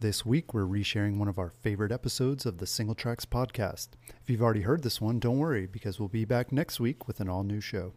This week, we're resharing one of our favorite episodes of the Single Tracks podcast. If you've already heard this one, don't worry, because we'll be back next week with an all new show.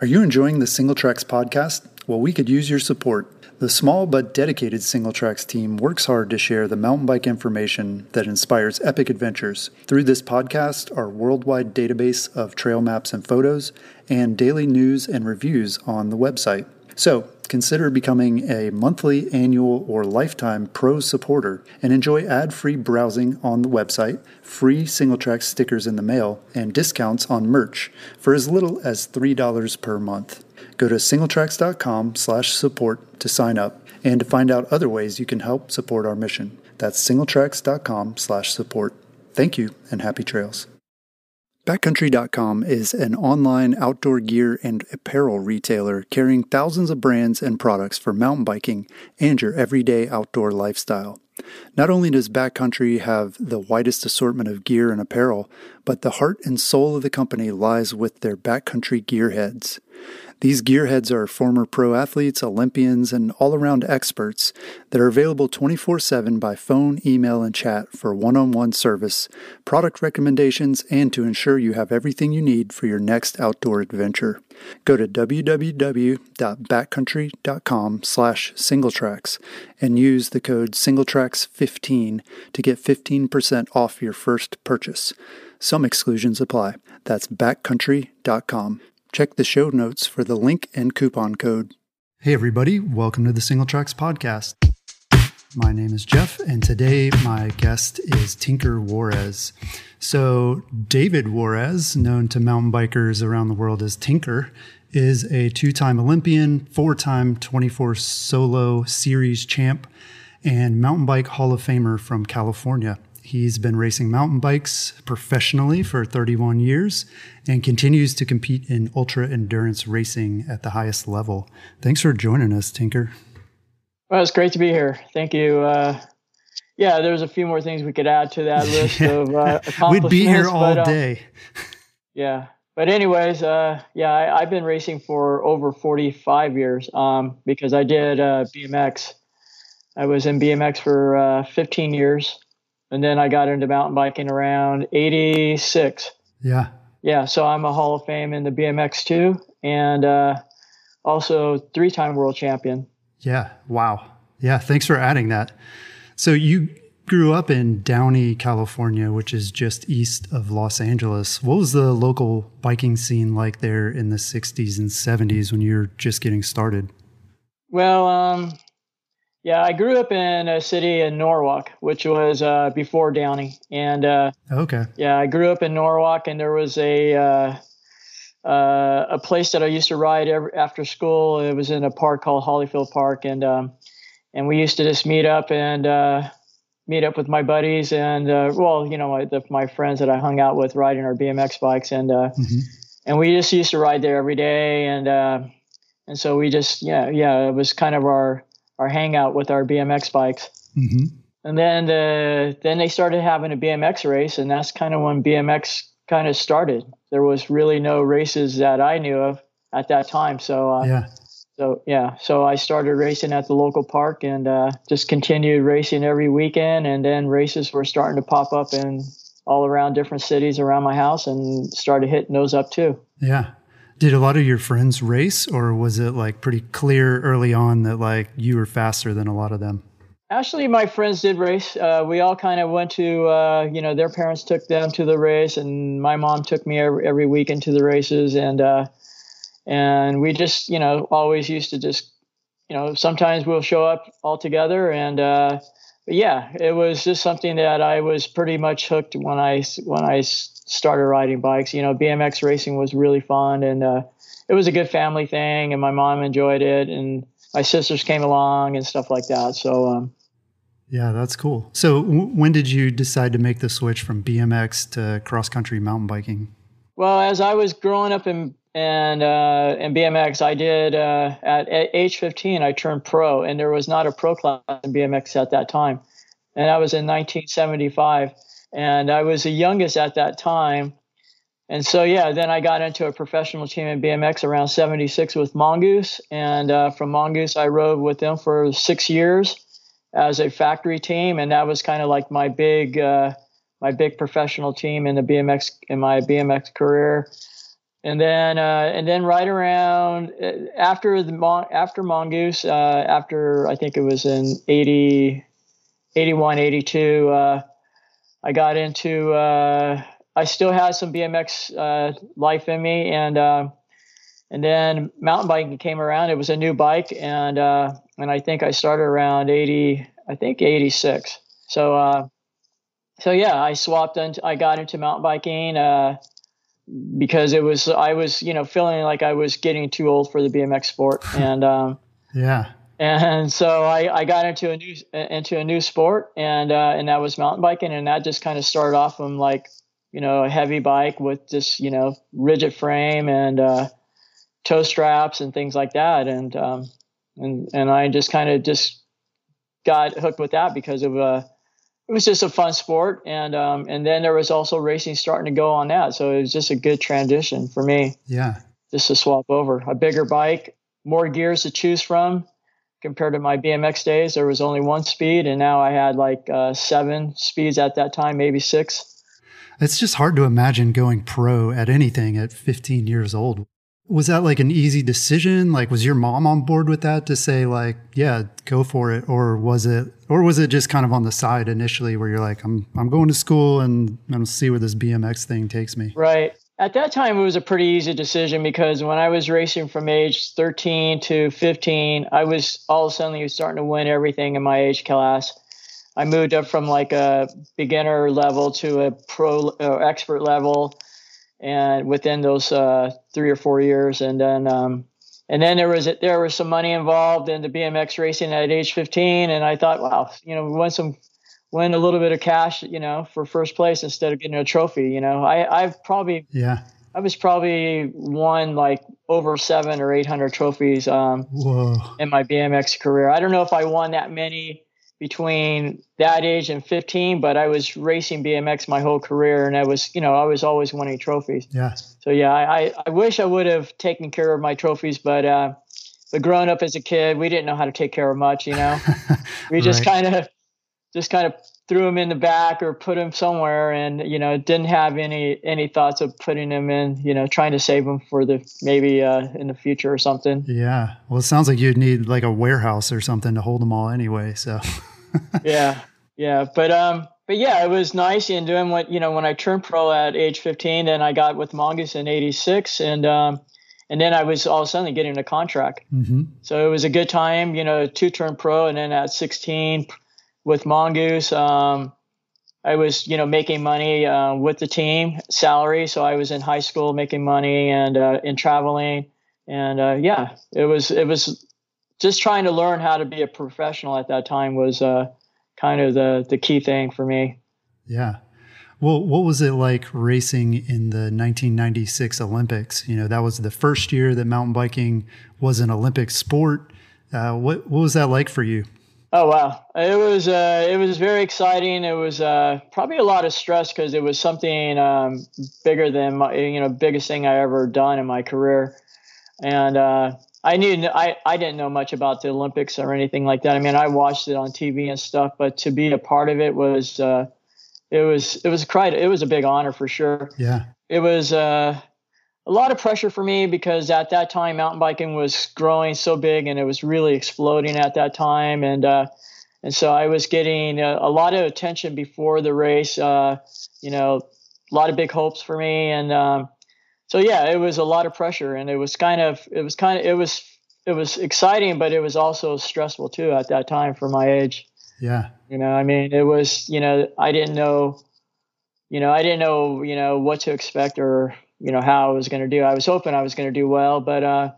Are you enjoying the Single Tracks podcast? Well, we could use your support. The small but dedicated Single Tracks team works hard to share the mountain bike information that inspires epic adventures. Through this podcast, our worldwide database of trail maps and photos, and daily news and reviews on the website. So, consider becoming a monthly, annual, or lifetime pro supporter and enjoy ad free browsing on the website, free single track stickers in the mail, and discounts on merch for as little as $3 per month. Go to singletracks.com slash support to sign up and to find out other ways you can help support our mission. That's singletracks.com slash support. Thank you and happy trails. Backcountry.com is an online outdoor gear and apparel retailer carrying thousands of brands and products for mountain biking and your everyday outdoor lifestyle. Not only does Backcountry have the widest assortment of gear and apparel, but the heart and soul of the company lies with their Backcountry gearheads. These gearheads are former pro athletes, Olympians, and all around experts that are available 24 7 by phone, email, and chat for one on one service, product recommendations, and to ensure you have everything you need for your next outdoor adventure. Go to www.backcountry.com slash singletracks and use the code singletracks15 to get 15% off your first purchase. Some exclusions apply. That's backcountry.com. Check the show notes for the link and coupon code. Hey, everybody, welcome to the Single Tracks Podcast. My name is Jeff, and today my guest is Tinker Juarez. So, David Juarez, known to mountain bikers around the world as Tinker, is a two time Olympian, four time 24 solo series champ, and mountain bike Hall of Famer from California. He's been racing mountain bikes professionally for 31 years and continues to compete in ultra endurance racing at the highest level. Thanks for joining us, Tinker. Well, it's great to be here. Thank you. Uh, yeah, there's a few more things we could add to that list of uh, accomplishments. We'd be here all but, um, day. Yeah, but anyways, uh, yeah, I, have been racing for over 45 years um, because I did uh, BMX. I was in BMX for uh, 15 years and then I got into mountain biking around 86. Yeah. Yeah. So I'm a Hall of Fame in the BMX too, and uh, also three time world champion. Yeah. Wow. Yeah. Thanks for adding that. So you grew up in Downey, California, which is just east of Los Angeles. What was the local biking scene like there in the 60s and 70s when you were just getting started? Well, um, yeah, I grew up in a city in Norwalk, which was uh, before Downey, and uh, okay. Yeah, I grew up in Norwalk, and there was a uh, uh a place that I used to ride every, after school. It was in a park called Holifield Park, and um, and we used to just meet up and uh, meet up with my buddies and uh, well, you know, my, the, my friends that I hung out with riding our BMX bikes, and mm-hmm. and we just used to ride there every day, and and so we just yeah yeah it was kind of our our hangout with our BMX bikes. Mm-hmm. And then the then they started having a BMX race, and that's kind of when BMX kind of started. There was really no races that I knew of at that time. So uh, yeah. So yeah, so I started racing at the local park and uh, just continued racing every weekend. And then races were starting to pop up in all around different cities around my house, and started hitting those up too. Yeah, did a lot of your friends race, or was it like pretty clear early on that like you were faster than a lot of them? Actually, my friends did race. Uh, we all kind of went to, uh, you know, their parents took them to the race, and my mom took me every, every weekend to the races, and uh, and we just, you know, always used to just, you know, sometimes we'll show up all together, and uh, yeah, it was just something that I was pretty much hooked when I when I started riding bikes. You know, BMX racing was really fun, and uh, it was a good family thing, and my mom enjoyed it, and my sisters came along and stuff like that. So. Um, yeah, that's cool. So, w- when did you decide to make the switch from BMX to cross country mountain biking? Well, as I was growing up in and uh, and BMX, I did uh, at, at, age 15. I turned pro, and there was not a pro class in BMX at that time, and that was in 1975 and I was the youngest at that time. And so, yeah, then I got into a professional team in BMX around 76 with Mongoose. And uh, from Mongoose, I rode with them for six years as a factory team, and that was kind of like my big uh, my big professional team in the BMX in my BMX career. And then uh, and then right around uh, after the after Mongoose, uh, after I think it was in 80, 81, 82, uh, I got into I still had some BMX life in me and and then mountain biking came around. It was a new bike, and uh, and I think I started around eighty, I think eighty six. So uh, so yeah, I swapped into, I got into mountain biking uh, because it was I was you know feeling like I was getting too old for the BMX sport, and um, yeah. And so I, I got into a new into a new sport, and uh, and that was mountain biking, and that just kind of started off from like you know a heavy bike with just you know rigid frame and uh, toe straps and things like that. And um, and and I just kind of just got hooked with that because of uh, it was just a fun sport. And um, and then there was also racing starting to go on that, so it was just a good transition for me. Yeah, just to swap over a bigger bike, more gears to choose from. Compared to my BMX days, there was only one speed, and now I had like uh, seven speeds at that time, maybe six. It's just hard to imagine going pro at anything at 15 years old. Was that like an easy decision? Like, was your mom on board with that to say, like, yeah, go for it, or was it, or was it just kind of on the side initially, where you're like, I'm, I'm going to school and I'm see where this BMX thing takes me? Right. At that time, it was a pretty easy decision because when I was racing from age 13 to 15, I was all of a sudden starting to win everything in my age class. I moved up from like a beginner level to a pro uh, expert level and within those uh, three or four years, and then um, and then there was there was some money involved in the BMX racing at age 15, and I thought, wow, you know, win some win a little bit of cash, you know, for first place instead of getting a trophy. You know, I I've probably yeah. I was probably won like over seven or eight hundred trophies um, in my BMX career. I don't know if I won that many between that age and 15, but I was racing BMX my whole career and I was, you know, I was always winning trophies. Yeah. So yeah, I, I wish I would have taken care of my trophies, but, uh, but growing up as a kid, we didn't know how to take care of much, you know, we just right. kind of, just kind of threw him in the back or put him somewhere and, you know, didn't have any, any thoughts of putting him in, you know, trying to save him for the, maybe, uh, in the future or something. Yeah. Well, it sounds like you'd need like a warehouse or something to hold them all anyway. So yeah, yeah, but um, but yeah, it was nice and doing what you know when I turned pro at age 15. Then I got with Mongoose in '86, and um, and then I was all of a sudden getting a contract. Mm-hmm. So it was a good time, you know, two turn pro, and then at 16 with Mongoose, um, I was you know making money uh, with the team salary. So I was in high school making money and uh, in traveling, and uh, yeah, it was it was just trying to learn how to be a professional at that time was uh, kind of the the key thing for me. Yeah. Well, what was it like racing in the 1996 Olympics? You know, that was the first year that mountain biking was an Olympic sport. Uh, what what was that like for you? Oh wow, it was uh, it was very exciting. It was uh, probably a lot of stress because it was something um, bigger than my, you know biggest thing I ever done in my career, and uh, I knew I, I didn't know much about the Olympics or anything like that. I mean, I watched it on TV and stuff, but to be a part of it was uh, it was it was quite it was a big honor for sure. Yeah, it was uh, a lot of pressure for me because at that time mountain biking was growing so big and it was really exploding at that time, and uh, and so I was getting a, a, lot of attention before the race. Uh, you know, a lot of big hopes for me and. Um, so yeah, it was a lot of pressure, and it was kind of it was kind of it was it was exciting, but it was also stressful too at that time for my age. Yeah, you know, I mean, it was you know I didn't know, you know, I didn't know you know what to expect or you know how I was going to do. I was hoping I was going to do well, but uh,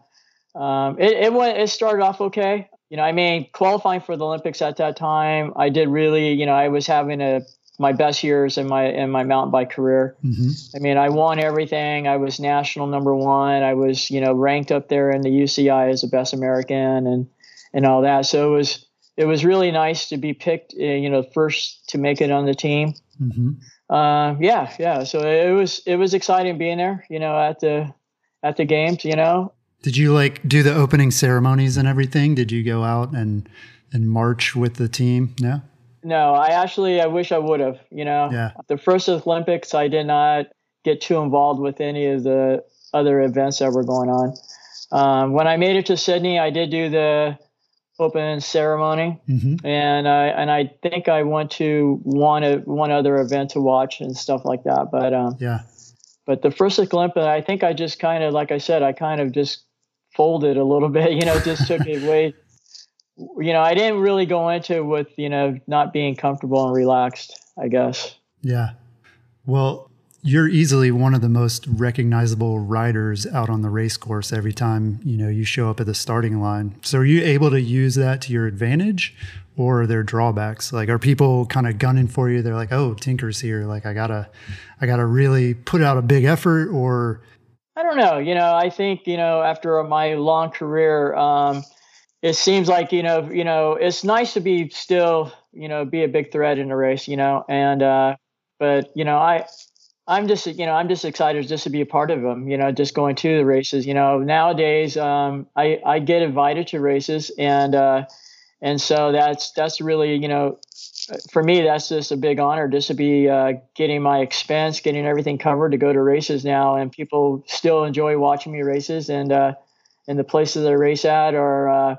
um, it it went it started off okay. You know, I mean, qualifying for the Olympics at that time, I did really, you know, I was having a my best years in my in my mountain bike career. Mm-hmm. I mean, I won everything. I was national number one. I was, you know, ranked up there in the UCI as the best American and and all that. So it was it was really nice to be picked, uh, you know, first to make it on the team. Mm-hmm. Uh, yeah, yeah. So it was it was exciting being there, you know, at the at the games, you know. Did you like do the opening ceremonies and everything? Did you go out and and march with the team? No. No, I actually I wish I would have. You know, yeah. the first Olympics I did not get too involved with any of the other events that were going on. Um, when I made it to Sydney, I did do the open ceremony, mm-hmm. and I and I think I went to one one other event to watch and stuff like that. But um, yeah, but the first Olympic, I think I just kind of, like I said, I kind of just folded a little bit. You know, just took it way. You know, I didn't really go into it with you know not being comfortable and relaxed. I guess. Yeah. Well, you're easily one of the most recognizable riders out on the race course every time you know you show up at the starting line. So are you able to use that to your advantage or are there drawbacks? Like are people kind of gunning for you? They're like oh tinker's here. Like i gotta i gotta really put out a big effort or? I don't know. You know i think you know after my long career um it seems like you know you know it's nice to be still you know be a big threat in a race you know and uh but you know i I'm just, you know, I'm just excited just to be a part of them. You know, just going to the races. You know, nowadays, um, I I get invited to races, and uh, and so that's that's really, you know, for me, that's just a big honor just to be uh, getting my expense, getting everything covered to go to races now, and people still enjoy watching me races, and uh, and the places I race at are. Uh,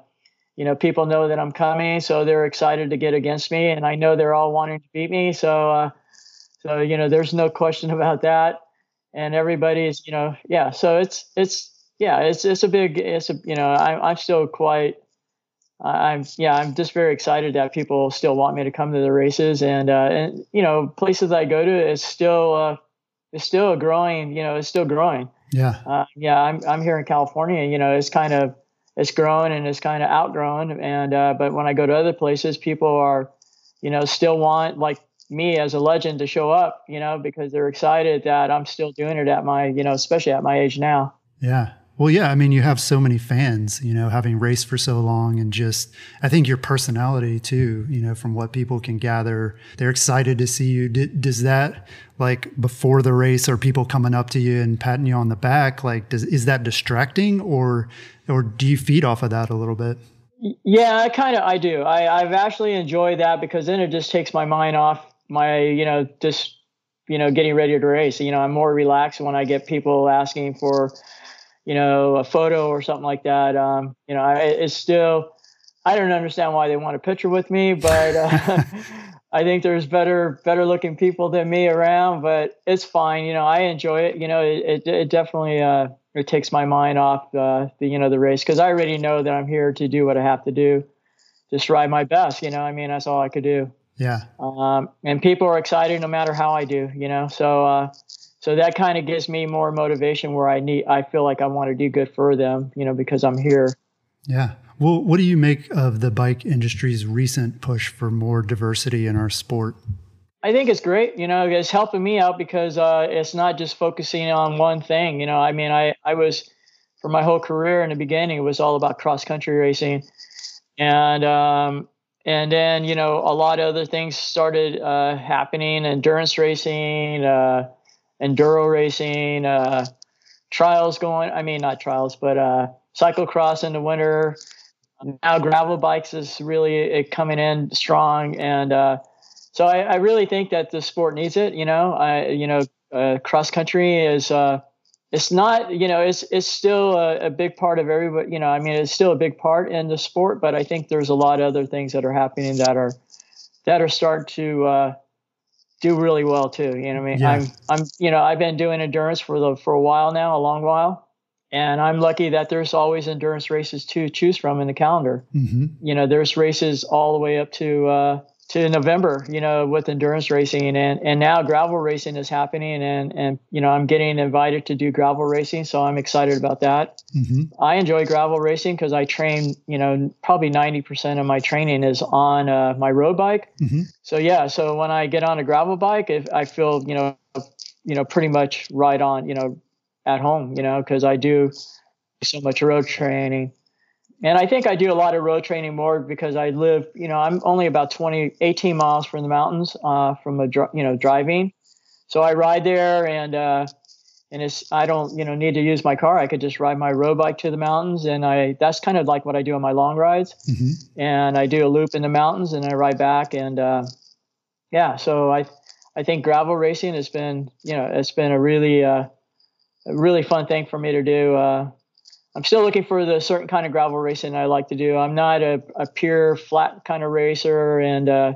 you know, people know that I'm coming, so they're excited to get against me, and I know they're all wanting to beat me. So, uh, so, you know, there's no question about that. And everybody's, you know, yeah. So it's, it's, yeah, it's, it's a big, it's a, you know, I, I'm still quite, I'm, yeah, I'm just very excited that people still want me to come to the races. And, uh, and, you know, places I go to is still, uh, is still growing, you know, it's still growing. Yeah. Uh, yeah. I'm, I'm here in California, you know, it's kind of, it's grown and it's kind of outgrown. And, uh, but when I go to other places, people are, you know, still want like me as a legend to show up, you know, because they're excited that I'm still doing it at my, you know, especially at my age now. Yeah. Well, yeah. I mean, you have so many fans, you know, having raced for so long and just, I think your personality too, you know, from what people can gather, they're excited to see you. does that, like, before the race, are people coming up to you and patting you on the back? Like, does, is that distracting or, or do you feed off of that a little bit? Yeah, I kind of I do. I I've actually enjoyed that because then it just takes my mind off my you know just you know getting ready to race. You know i'm more relaxed when i get people asking for you know a photo or something like that. Um you know I, it's still i don't understand why they want a picture with me but uh, i think there's better better looking people than me around but it's fine. You know i enjoy it. You know it, it, it definitely uh it takes my mind off uh, the you know the race because i already know that i'm here to do what i have to do. Just ride my best you know i mean? That's all i could do yeah. Um, and people are excited no matter how I do, you know. So uh, so that kind of gives me more motivation where I need I feel like I want to do good for them, you know, because I'm here. Yeah. Well, what do you make of the bike industry's recent push for more diversity in our sport? I think it's great. You know, it's helping me out because uh, it's not just focusing on one thing. You know, I mean, I, I was for my whole career in the beginning, it was all about cross country racing. And um, and then you know a lot of other things started uh, happening. Endurance racing uh, enduro racing uh, trials going i mean not trials but uh, cyclocross in the winter. Now gravel bikes is really coming in strong. And uh, so I, I, really think that the sport needs it you know? I you know uh, cross country is it's not you know it's it's still a, a, big part of everybody you know i mean it's still a big part in the sport but i think there's a lot of other things that are happening that are that are starting to uh, do really well too you know i mean yeah. i'm i'm you know i've been doing endurance for the for a while now a long while and i'm lucky that there's always endurance races to choose from in the calendar mm-hmm. you know there's races all the way up to uh, to November, you know, with endurance racing and, and now gravel racing is happening and, and, you know, I'm getting invited to do gravel racing. So I'm excited about that. Mm-hmm. I enjoy gravel racing because I train, you know, probably 90% of my training is on uh, my road bike. Mm-hmm. So yeah. So when I get on a gravel bike, if I feel, you know, you know, pretty much right on, you know, at home, you know, cause I do so much road training and I think I do a lot of road training more because I live, you know, I'm only about 20, 18 miles from the mountains, uh, from a, you know, driving. So I ride there and, uh, and it's I don't you know need to use my car. I could just ride my road bike to the mountains, and I that's kind of like what I do on my long rides. Mm-hmm. And I do a loop in the mountains, and I ride back, and uh, yeah. So I I think gravel racing has been you know it's been a really uh, a really fun thing for me to do. Uh, I'm still looking for the certain kind of gravel racing I like to do. I'm not a, a pure flat kind of racer, and uh,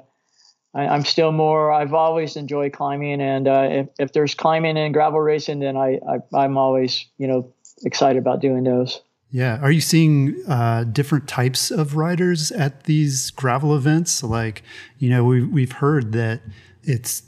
I, am still more. I've always enjoyed climbing, and uh, if, if there's climbing and gravel racing, then I, I am always you know excited about doing those. Yeah, are you seeing uh, different types of riders at these gravel events? Like, you know, we we've heard that it's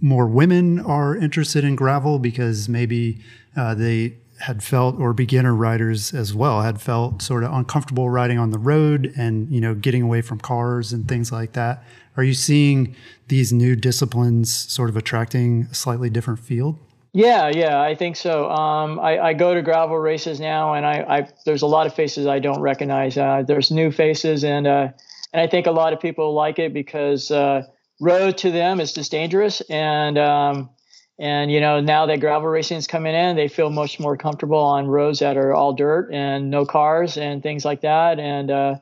more women are interested in gravel because maybe uh, they had felt, or beginner riders as well, had felt sort of uncomfortable riding on the road and you know getting away from cars and things like that. Are you seeing these new disciplines sort of attracting a slightly different field? Yeah, yeah, I think so. Um, I, I, go to gravel races now, and I, I, there's a lot of faces I don't recognize. Uh, there's new faces, and uh, and I think a lot of people like it because uh, road to them is just dangerous, and um, and you know now that gravel racing is coming in, they feel much more comfortable on roads that are all dirt and no cars and things like that, and uh,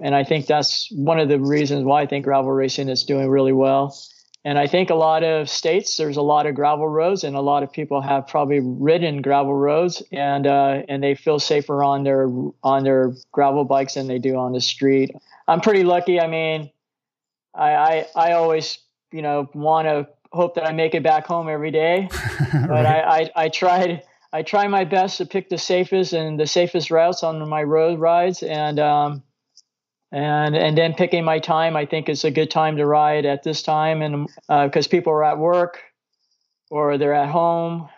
and I think that's one of the reasons why I think gravel racing is doing really well. And I think a lot of states, there's a lot of gravel roads, and a lot of people have probably ridden gravel roads, and uh, and they feel safer on their on their gravel bikes than they do on the street. I'm pretty lucky. I mean, I I, I always you know want to hope that I make it back home every day, but right. I, I I tried. I try my best to pick the safest and the safest routes on my road rides, and um, and and then picking my time i think is a good time to ride at this time. And because uh, people are at work or they're at home.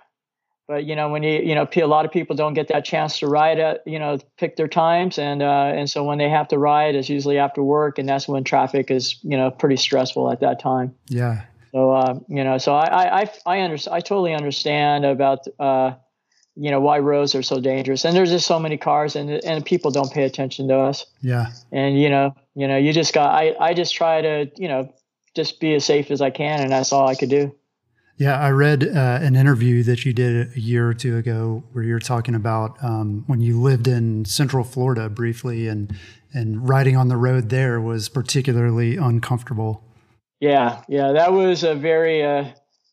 But you know when you you know a lot of people don't get that chance to ride at you know pick their times. And uh, and so when they have to ride it's usually after work. And that's when traffic is you know pretty stressful at that time. Yeah so uh, you know so i i i understand i totally understand about uh you know why roads are so dangerous. And there's just so many cars and and people don't pay attention to us. Yeah. And you know you know you just got i i just try to you know just be as safe as i can and that's all i could do. Yeah i read uh, an interview that you did a year or two ago where you're talking about um, when you lived in central florida briefly and and riding on the road there was particularly uncomfortable yeah yeah that was a very uh,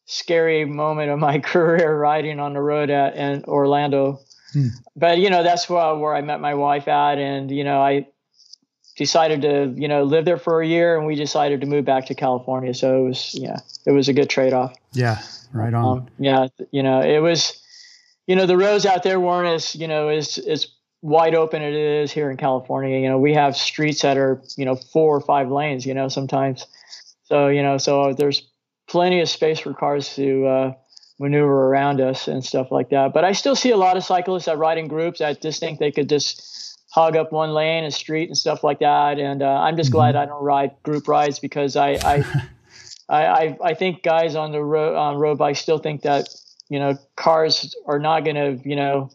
scary moment of my career riding on the road at in Orlando. Hmm. But you know that's where where I met my wife at, and you know I decided to you know live there for a year, and we decided to move back to California. So it was yeah, it was a good trade off. Yeah, right on. Um, yeah, you know it was, you know the roads out there weren't as you know as as wide open it is here in California. You know we have streets that are you know four or five lanes. You know sometimes. So you know so there's plenty of space for cars to uh, maneuver around us and stuff like that. But I still see a lot of cyclists that ride in groups. I just think they could just hog up one lane, a street, and stuff like that. And uh, I'm just mm-hmm. glad I don't ride group rides because I I, I, I think guys on the road on road bikes still think that you know cars are not going to you know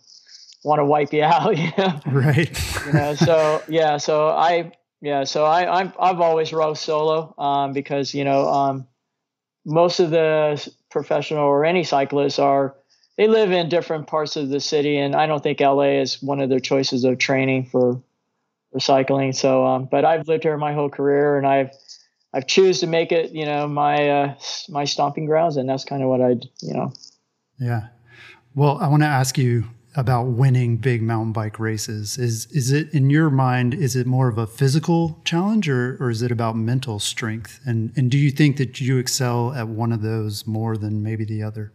want to wipe you out. You know? Right. you know. So yeah. So I yeah. So I I'm, I've always rode solo um, because you know um, most of the professional or any cyclists are they live in different parts of the city and i don't think la is one of their choices of training for for cycling so um, but i've lived here my whole career and i've i've choose to make it you know my uh, my stomping grounds and that's kind of what i you know yeah well i want to ask you about winning big mountain bike races. Is is it in your mind is it more of a physical challenge or, or is it about mental strength? And and do you think that you excel at one of those more than maybe the other?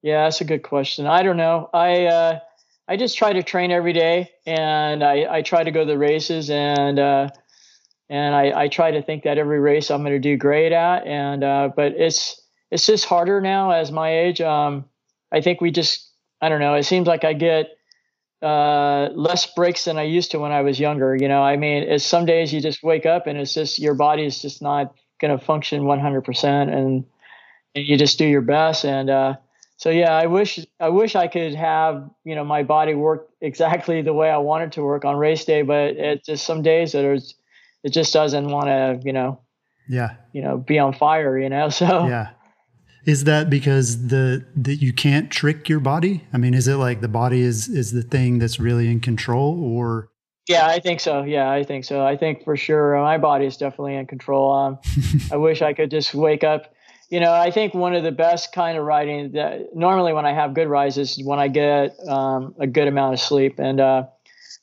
Yeah that's a good question. I don't know. I uh, i just try to train every day and i i try to go to the races and uh, and I, I try to think that every race I'm going to do great at, and uh, but it's it's just harder now as my age. Um, I think we just I don't know. It seems like I get uh, less breaks than I used to when I was younger. You know, I mean, it's some days you just wake up and it's just your body is just not going to function 100%, and, and you just do your best. And uh, so, yeah, I wish I wish I could have you know my body work exactly the way I wanted to work on race day, but it's just some days that it just doesn't want to you know yeah you know be on fire you know so yeah Is that because the that you can't trick your body? I mean, is it like the body is is the thing that's really in control, or? Yeah, I think so. Yeah, I think so. I think for sure uh, my body is definitely in control. Um, I wish I could just wake up. You know, I think one of the best kind of riding that normally when I have good rides is when I get um, a good amount of sleep, and uh,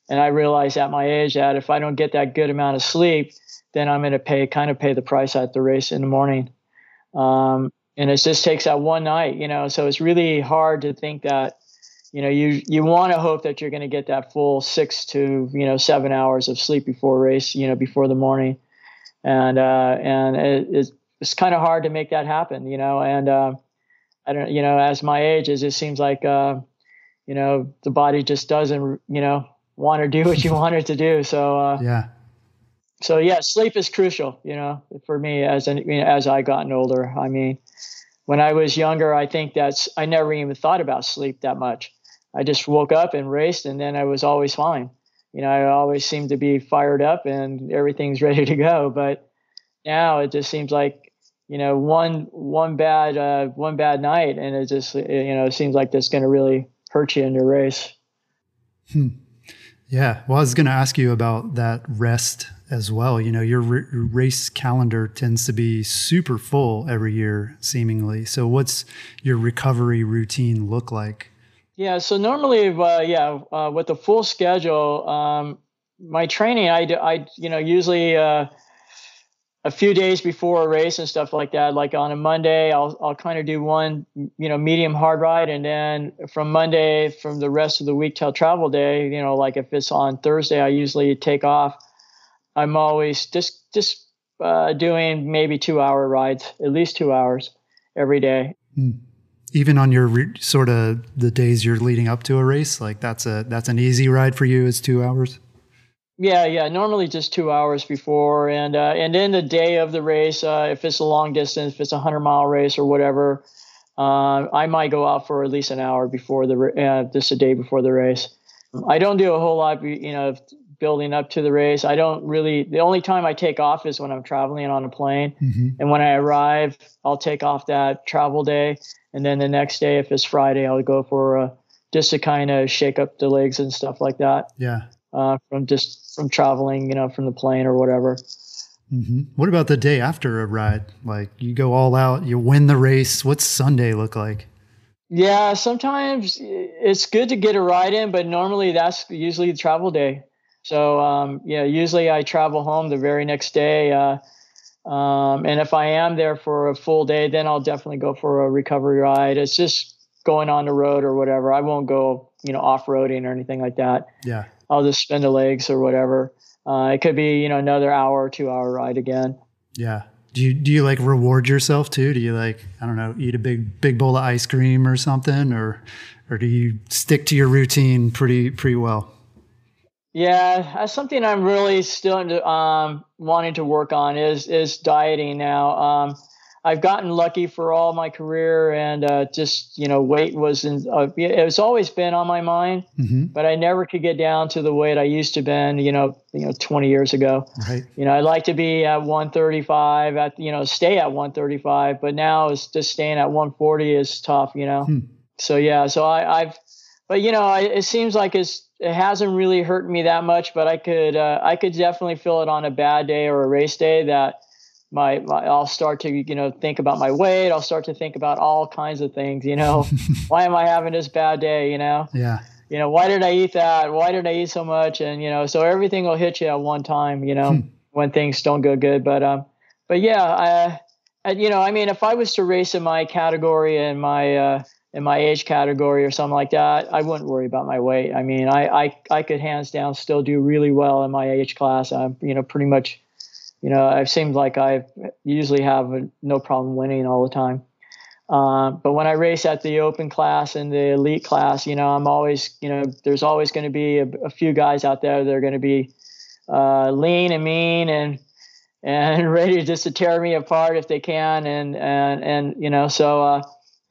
and I realize at my age that if I don't get that good amount of sleep, then I'm going to pay kind of pay the price at the race in the morning. Um, and it just takes that one night, you know. So it's really hard to think that, you know, you you want to hope that you're going to get that full six to you know seven hours of sleep before race, you know, before the morning, and uh, and it, it's, it's kind of hard to make that happen, you know. And uh, I don't, you know, as my age is, it seems like, uh, you know, the body just doesn't, you know, want to do what you want it to do. So uh, yeah so yeah, sleep is crucial, you know, for me as an, you know, as I gotten older. I mean, when I was younger, I think that's I never even thought about sleep that much. I just woke up and raced, and then I was always fine. You know, I always seemed to be fired up and everything's ready to go. But now it just seems like you know one one bad uh, one bad night, and it just you know it seems like that's going to really hurt you in your race. Hmm. Yeah. Well, I was going to ask you about that rest as well. You know, your r- race calendar tends to be super full every year, seemingly. So, what's your recovery routine look like? Yeah. So normally, uh, yeah, uh, with the full schedule, um, my training, I, I, you know, usually uh, a few days before a race and stuff like that. Like on a Monday, I'll I'll kind of do one, you know, medium hard ride, and then from Monday, from the rest of the week till travel day, you know, like if it's on Thursday, I usually take off I'm always just just uh, doing maybe two hour rides, at least two hours every day. Mm. Even on your re- sort of the days you're leading up to a race, like that's a that's an easy ride for you. Is two hours. Yeah, yeah. Normally just two hours before, and uh, and then the day of the race, uh, if it's a long distance, if it's a hundred mile race or whatever, uh, I might go out for at least an hour before the uh, just a day before the race. I don't do a whole lot, you know, building up to the race. I don't really, the only time I take off is when I'm traveling on a plane. Mm-hmm. And when I arrive, I'll take off that travel day. And then the next day, if it's Friday, I'll go for a, just to kind of shake up the legs and stuff like that. Yeah. Uh, from just from traveling, you know, from the plane or whatever. Mm-hmm. What about the day after a ride? Like you go all out, you win the race. What's Sunday look like? Yeah, sometimes it's good to get a ride in, but normally that's usually the travel day. So um, yeah, usually I travel home the very next day. Uh, um, and if I am there for a full day, then I'll definitely go for a recovery ride. It's just going on the road or whatever. I won't go, you know, off roading or anything like that. Yeah. I'll just spend the legs or whatever. Uh, it could be, you know, another hour or two hour ride again. Yeah. Do you do you like reward yourself too? Do you like I don't know eat a big big bowl of ice cream or something, or or do you stick to your routine pretty pretty well? Yeah, that's something I'm really still um, wanting to work on is is dieting now. Um, I've gotten lucky for all my career, and uh, just you know, weight was in, uh, it's always been on my mind, mm-hmm. but I never could get down to the weight I used to been. You know, you know, 20 years ago. Right. You know, I'd like to be at 135, at you know, stay at 135, but now it's just staying at 140 is tough. You know, hmm. so yeah, so I, I've, but you know, I, it seems like it's it hasn't really hurt me that much, but I could uh, I could definitely feel it on a bad day or a race day that my, my, I'll start to you know think about my weight. I'll start to think about all kinds of things. You know, why am I having this bad day? You know. Yeah. You know, why did I eat that? Why did I eat so much? And you know, so everything will hit you at one time. You know, hmm. when things don't go good. But um, but yeah, I, I, you know, I mean, if I was to race in my category and my uh, in my age category or something like that, I wouldn't worry about my weight. I mean, I, I, I could hands down still do really well in my age class. I'm, you know, pretty much, you know, I've seemed like I usually have a, no problem winning all the time. Uh, but when I race at the open class and the elite class, you know, I'm always, you know, there's always going to be a, a, few guys out there that are going to be uh, lean and mean and and ready just to tear me apart if they can. And and and you know, so uh,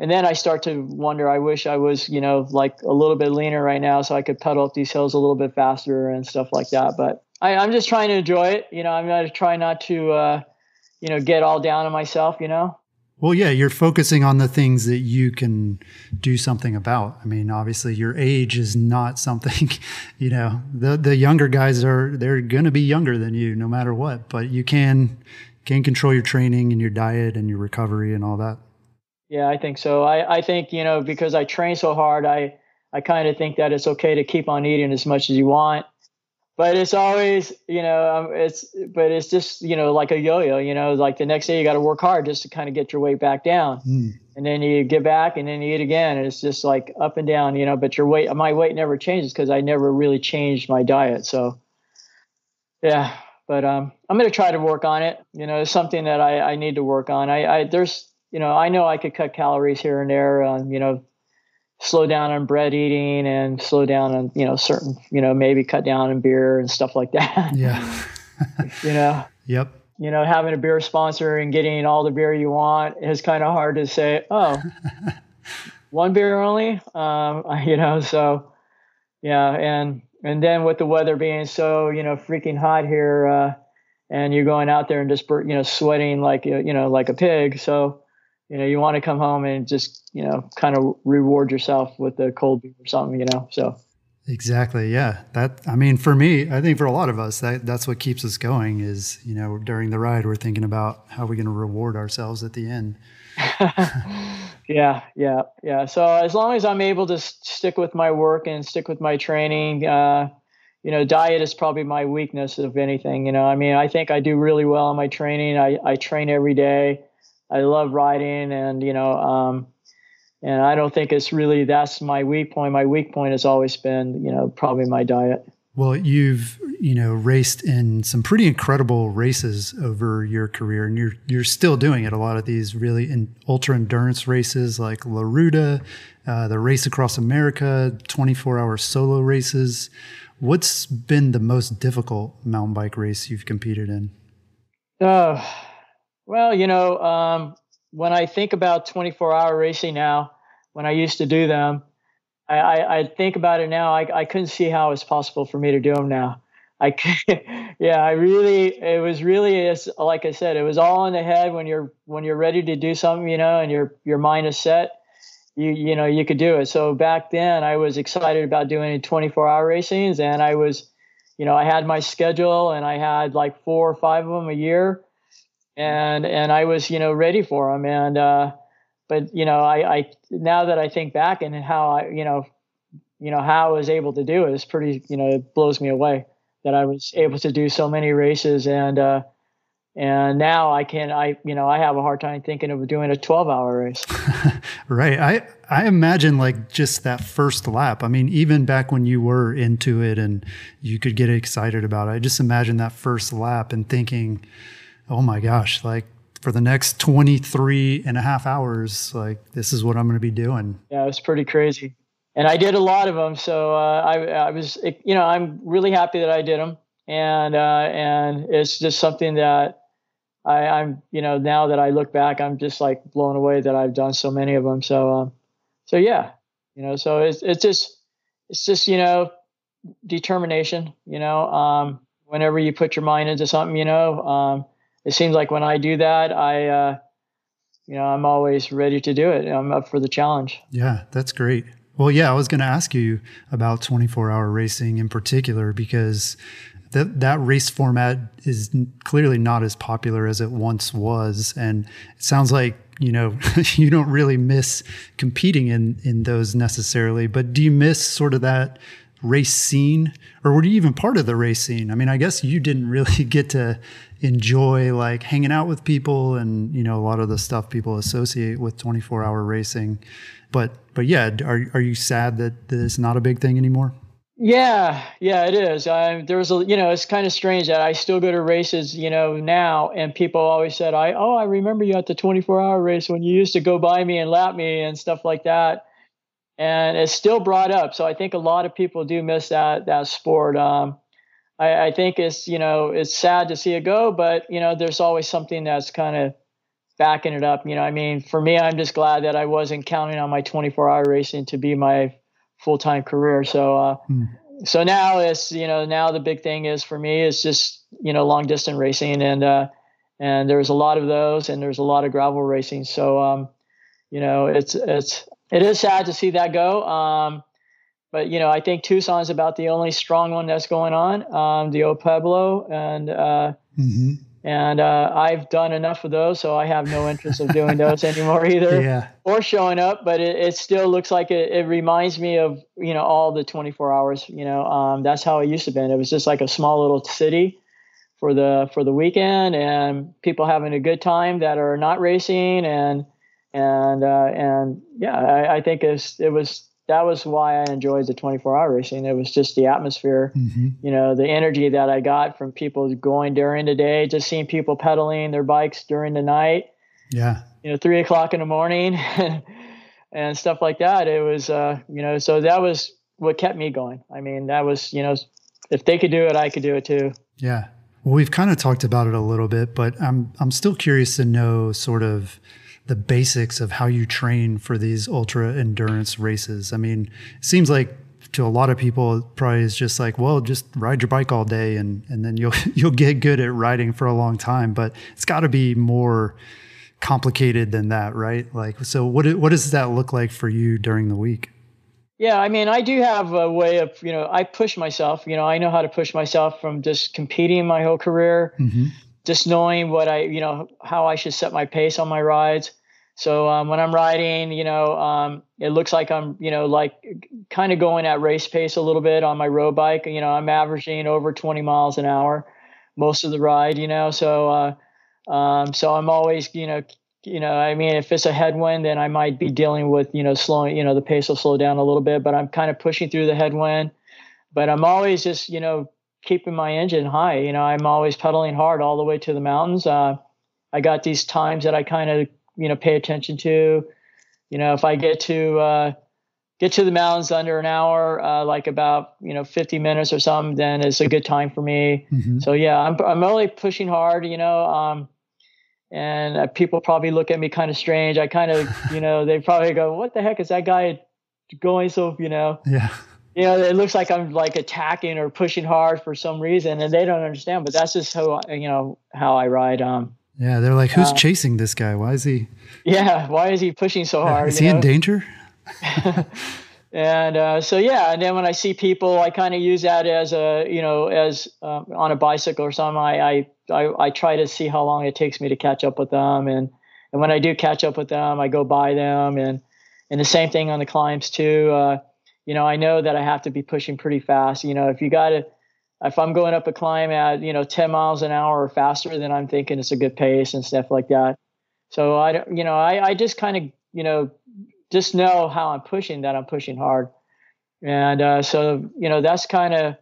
and then I start to wonder. I wish I was, you know, like a little bit leaner right now, so I could pedal up these hills a little bit faster and stuff like that. But I, am just trying to enjoy it. You know, I'm going to try not to, uh, you know, get all down on myself. You know. Well, yeah, you're focusing on the things that you can do something about. I mean, obviously, your age is not something, you know, the the younger guys are they're going to be younger than you no matter what, but you can can control your training and your diet and your recovery and all that. Yeah, I think so. I I think, you know, because I train so hard, I I kind of think that it's okay to keep on eating as much as you want. But it's always you know um, it's but it's just you know like a yo-yo you know like the next day you got to work hard just to kind of get your weight back down. Mm. and then you get back and then you eat again and it's just like up and down you know but your weight my weight never changes because i never really changed my diet so. Yeah but um, i'm going to try to work on it. You know it's something that i, I need to work on. I, I there's you know i know i could cut calories here and there um, you know slow down on bread eating and slow down on you know certain you know maybe cut down on beer and stuff like that. Yeah. You know? Yep. You know having a beer sponsor and getting all the beer you want is kind of hard to say oh one beer only? Um you know so yeah and and then with the weather being so you know freaking hot here uh and you're going out there and just you know sweating like you know like a pig so you know, you want to come home and just, you know, kind of reward yourself with a cold beer or something, you know. So Exactly. Yeah. That I mean for me, I think for a lot of us that that's what keeps us going is, you know, during the ride we're thinking about how we're going to reward ourselves at the end. yeah, yeah, yeah. So as long as I'm able to stick with my work and stick with my training, uh, you know, diet is probably my weakness of anything. You know, I mean, I think I do really well in my training. I, I train every day. I love riding, and you know, um, and I don't think it's really that's my weak point. My weak point has always been, you know, probably my diet. Well, you've you know raced in some pretty incredible races over your career, and you're you're still doing it. A lot of these really in ultra endurance races, like La Ruta, uh, the Race Across America, 24 hour solo races. What's been the most difficult mountain bike race you've competed in? Oh, well, you know, um, when I think about 24 hour racing now, when I used to do them, I, I, I think about it now. I, I couldn't see how it's possible for me to do them now. I, yeah, I really, it was really, like I said, it was all in the head when you're, when you're ready to do something, you know, and your, your mind is set, you, you know, you could do it. So back then I was excited about doing 24 hour racings and I was, you know, I had my schedule and I had like four or five of them a year and and I was you know ready for him and uh, but you know I, I now that I think back and how I you know you know how I was able to do it is pretty you know it blows me away that I was able to do so many races and uh, and now I can I you know I have a hard time thinking of doing a 12 hour race. right. I I imagine like just that first lap. I mean even back when you were into it and you could get excited about it. I just imagine that first lap and thinking oh my gosh, like for the next 23 and a half hours, like this is what I'm going to be doing. Yeah, it was pretty crazy. And I did a lot of them. So uh, I, I was, you know, I'm really happy that I did them. And, uh, and it's just something that I, I'm, you know, now that I look back, I'm just like blown away that I've done so many of them. So, um, so yeah, you know, so it's, it's just, it's just, you know, determination, you know, um, whenever you put your mind into something, you know, um, it seems like when I do that, I, uh, you know, I'm always ready to do it. I'm up for the challenge. Yeah, that's great. Well, yeah, I was going to ask you about 24 hour racing in particular because that that race format is clearly not as popular as it once was, and it sounds like you know you don't really miss competing in in those necessarily. But do you miss sort of that race scene, or were you even part of the race scene? I mean, I guess you didn't really get to enjoy like hanging out with people and you know a lot of the stuff people associate with 24 hour racing. But but yeah are, are you sad that, that it's not a big thing anymore? Yeah yeah it is. I, there's a you know it's kind of strange that i still go to races you know now and people always said i oh i remember you at the 24 hour race when you used to go by me and lap me and stuff like that and it's still brought up so i think a lot of people do miss that that sport um, I, I think it's you know it's sad to see it go, but you know there's always something that's kind of backing it up. You know, I mean, for me, I'm just glad that I wasn't counting on my 24 hour racing to be my full time career. So, uh, mm. so now it's you know now the big thing is for me is just you know long distance racing and uh, and there's a lot of those, and there's a lot of gravel racing. So, um, you know, it's it's it is sad to see that go. Um, but you know, I think Tucson's about the only strong one that's going on. Um, the Old Pueblo, and uh, mm-hmm. and uh, I've done enough of those, so I have no interest of doing those anymore either, yeah. or showing up. But it, it still looks like it, it, reminds me of you know all the 24 hours. You know, um, that's how it used to be. It was just like a small little city for the for the weekend, and people having a good time that are not racing, and and uh, and yeah, I, I think it's, it was that was why I enjoyed the 24 hour racing. It was just the atmosphere, mm-hmm. you know, the energy that I got from people going during the day, just seeing people pedaling their bikes during the night. Yeah. You know, three o'clock in the morning and stuff like that. It was, uh, you know, so that was what kept me going. I mean, that was, you know, if they could do it, I could do it too. Yeah. Well, we've kind of talked about it a little bit, but I'm, I'm still curious to know sort of, the basics of how you train for these ultra endurance races. I mean, it seems like to a lot of people it probably is just like, well, just ride your bike all day and and then you'll you'll get good at riding for a long time, but it's got to be more complicated than that, right? Like so what what does that look like for you during the week? Yeah, I mean, I do have a way of, you know, I push myself. You know, I know how to push myself from just competing my whole career mm-hmm just knowing what I, you know, how I should set my pace on my rides. So um, when I'm riding, you know, um, it looks like I'm, you know, like kind of going at race pace a little bit on my road bike. You know, I'm averaging over 20 miles an hour most of the ride. You know, so uh, um, so I'm always, you know, you know, I mean, if it's a headwind, then I might be dealing with, you know, slowing, you know, the pace will slow down a little bit. But I'm kind of pushing through the headwind. But I'm always just, you know, keeping my engine high. You know, I'm always pedaling hard all the way to the mountains. Uh, I got these times that I kind of, you know, pay attention to. You know, if I get to uh, get to the mountains under an hour, uh, like about you know 50 minutes or something, then it's a good time for me. Mm-hmm. So yeah, I'm I'm really pushing hard. You know, um, and uh, people probably look at me kind of strange. I kind of, you know, they probably go, "What the heck is that guy going so?" You know. Yeah you know, it looks like I'm like attacking or pushing hard for some reason, and they don't understand. But that's just how you know how I ride. Um, yeah, they're like, who's uh, chasing this guy? Why is he? Yeah, why is he pushing so hard? Is he know? in danger? and uh, so yeah, and then when I see people, I kind of use that as a you know as um, on a bicycle or something. I, I I I try to see how long it takes me to catch up with them, and and when I do catch up with them, I go by them, and and the same thing on the climbs too. You know, I know that I have to be pushing pretty fast. You know, if you got to, if I'm going up a climb at, you know, 10 miles an hour or faster, then I'm thinking it's a good pace and stuff like that. So I don't, you know, I, I just kind of, you know, just know how I'm pushing that I'm pushing hard. And uh, so, you know, that's kind of,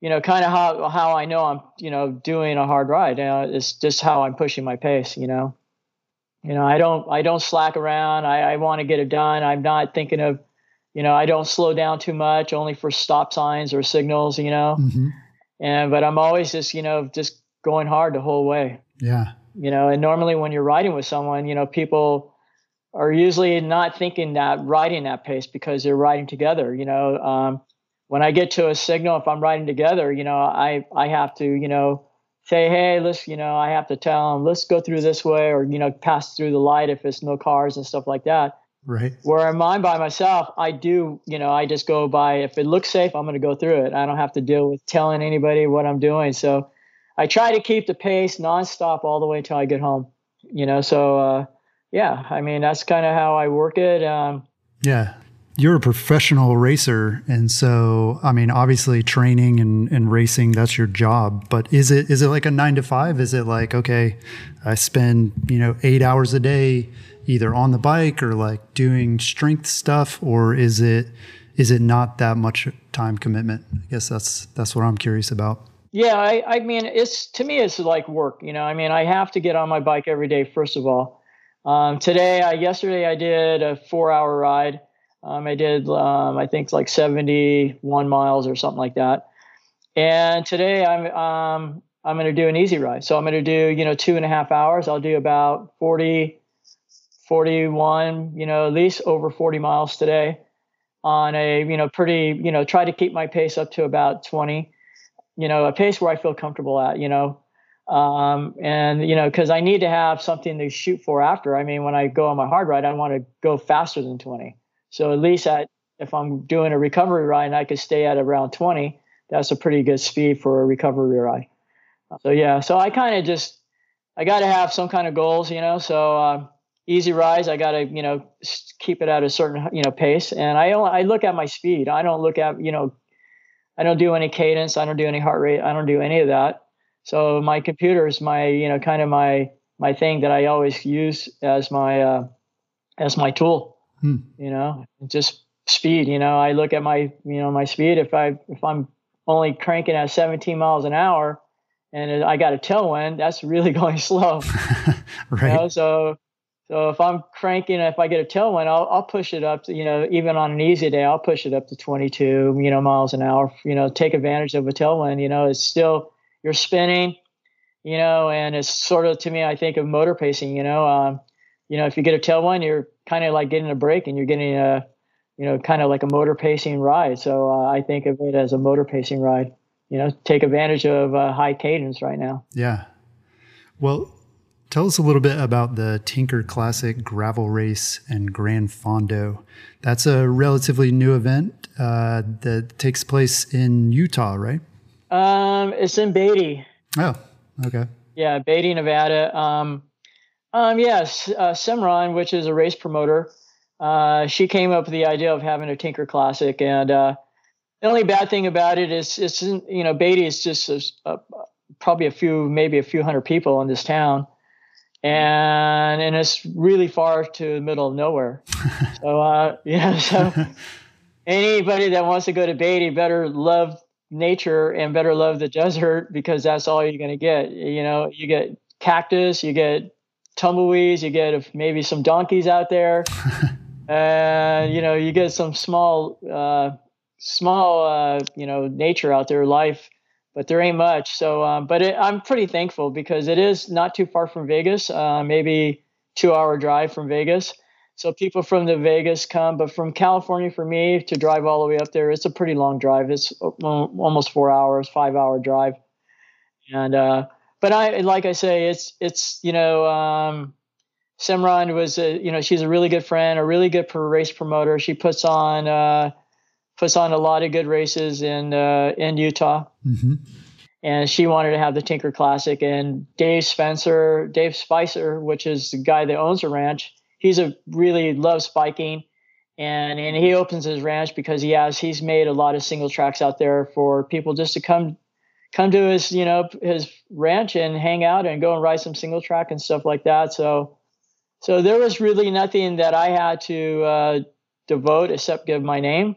you know, kind of how, how I know I'm, you know, doing a hard ride. You know, it's just how I'm pushing my pace, you know. You know, I don't I don't slack around. I, I want to get it done. I'm not thinking of you know, I don't slow down too much, only for stop signs or signals, you know. Mm-hmm. And but I'm always just, you know, just going hard the whole way. Yeah. You know, and normally when you're riding with someone, you know, people are usually not thinking that riding that pace because they're riding together. You know, um, when I get to a signal, if I'm riding together, you know, I I have to, you know, say, hey, let's, you know, I have to tell them, let's go through this way, or you know, pass through the light if it's no cars and stuff like that. Right. Where I'm on by myself, I do, you know, I just go by. If it looks safe, I'm going to go through it. I don't have to deal with telling anybody what I'm doing. So I try to keep the pace nonstop all the way till I get home. You know, so uh, yeah, I mean that's kind of how I work it. Um, yeah, you're a professional racer, and so I mean, obviously, training and, and racing that's your job. But is it is it like a nine to five? Is it like okay, I spend you know eight hours a day either on the bike or like doing strength stuff or is it is it not that much time commitment? I guess that's that's what i'm curious about. Yeah i i mean it's to me it's like work you know? I mean i have to get on my bike every day first of all. Um, today I, yesterday i did a four hour ride. Um, i did um, i think like 71 miles or something like that. And today i'm um, i'm going to do an easy ride. So i'm going to do you know two and a half hours. I'll do about 40 41, you know, at least over 40 miles today on a, you know, pretty, you know, try to keep my pace up to about 20, you know, a pace where I feel comfortable at, you know. Um, and you know, because I need to have something to shoot for after. I mean, when I go on my hard ride, I want to go faster than 20. So at least at if I'm doing a recovery ride I could stay at around 20, that's a pretty good speed for a recovery ride. So yeah, so I kind of just I got to have some kind of goals, you know. So uh, easy rise. I got to you know keep it at a certain you know pace, and I only, I look at my speed. I don't look at you know I don't do any cadence. I don't do any heart rate. I don't do any of that. So my computer is my you know kind of my my thing that I always use as my uh, as my tool. Hmm. You know, just speed. You know, I look at my you know my speed. If I if I'm only cranking at 17 miles an hour, and I got a tailwind, that's really going slow. right. You know? So so if I'm cranking, if I get a tailwind, I'll, I'll push it up to, you know, even on an easy day, I'll push it up to 22, you know, miles an hour, you know, take advantage of a tailwind, you know, it's still, you're spinning, you know, and it's sort of to me, I think of motor pacing, you know, um, you know, if you get a tailwind, you're kind of like getting a break and you're getting a, you know, kind of like a motor pacing ride. So uh, I think of it as a motor pacing ride. You know, take advantage of uh, high cadence right now. Yeah. Well, tell us a little bit about the Tinker Classic Gravel Race and Gran Fondo. That's a relatively new event uh, that takes place in Utah, right? Um, it's in Beatty. Oh, okay. Yeah, Beatty, Nevada. Um, um, yes, uh, Simran, which is a race promoter, uh, she came up with the idea of having a Tinker Classic, and uh, the only bad thing about it is it's you know Beatty is just a, a, probably a few maybe a few hundred people in this town, and and it's really far to the middle of nowhere. so uh, yeah, so anybody that wants to go to Beatty better love nature and better love the desert because that's all you're going to get. You know, you get cactus, you get tumbleweeds, you get maybe some donkeys out there and you know you get some small uh, small uh, you know nature out there life but there ain't much. So um, but it, i'm pretty thankful because it is not too far from vegas uh, maybe two hour drive from vegas. So people from the vegas come but from california for me to drive all the way up there it's a pretty long drive. It's uh, almost four hours five hour drive. And uh, but i like i say it's it's you know um, Simran was, a, you know, she's a really good friend, a really good race promoter. She puts on uh, puts on a lot of good races in uh, in Utah, mm-hmm. and she wanted to have the Tinker Classic. And Dave Spencer, Dave Spicer, which is the guy that owns the ranch, he's a really loves biking, and and he opens his ranch because he has he's made a lot of single tracks out there for people just to come come to his you know his ranch and hang out and go and ride some single track and stuff like that. So so there was really nothing that I had to uh, devote except give my name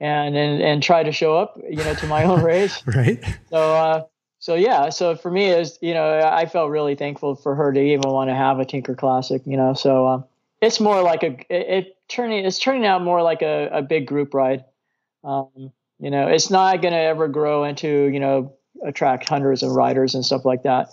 and, and and try to show up, you know, to my own race. right. So uh, so yeah. So for me, is you know, I felt really thankful for her to even want to have a Tinker Classic. You know, so um, it's more like a it, it, turning it's turning out more like a, a big group ride. Um, you know, it's not going to ever grow into you know attract hundreds of riders and stuff like that.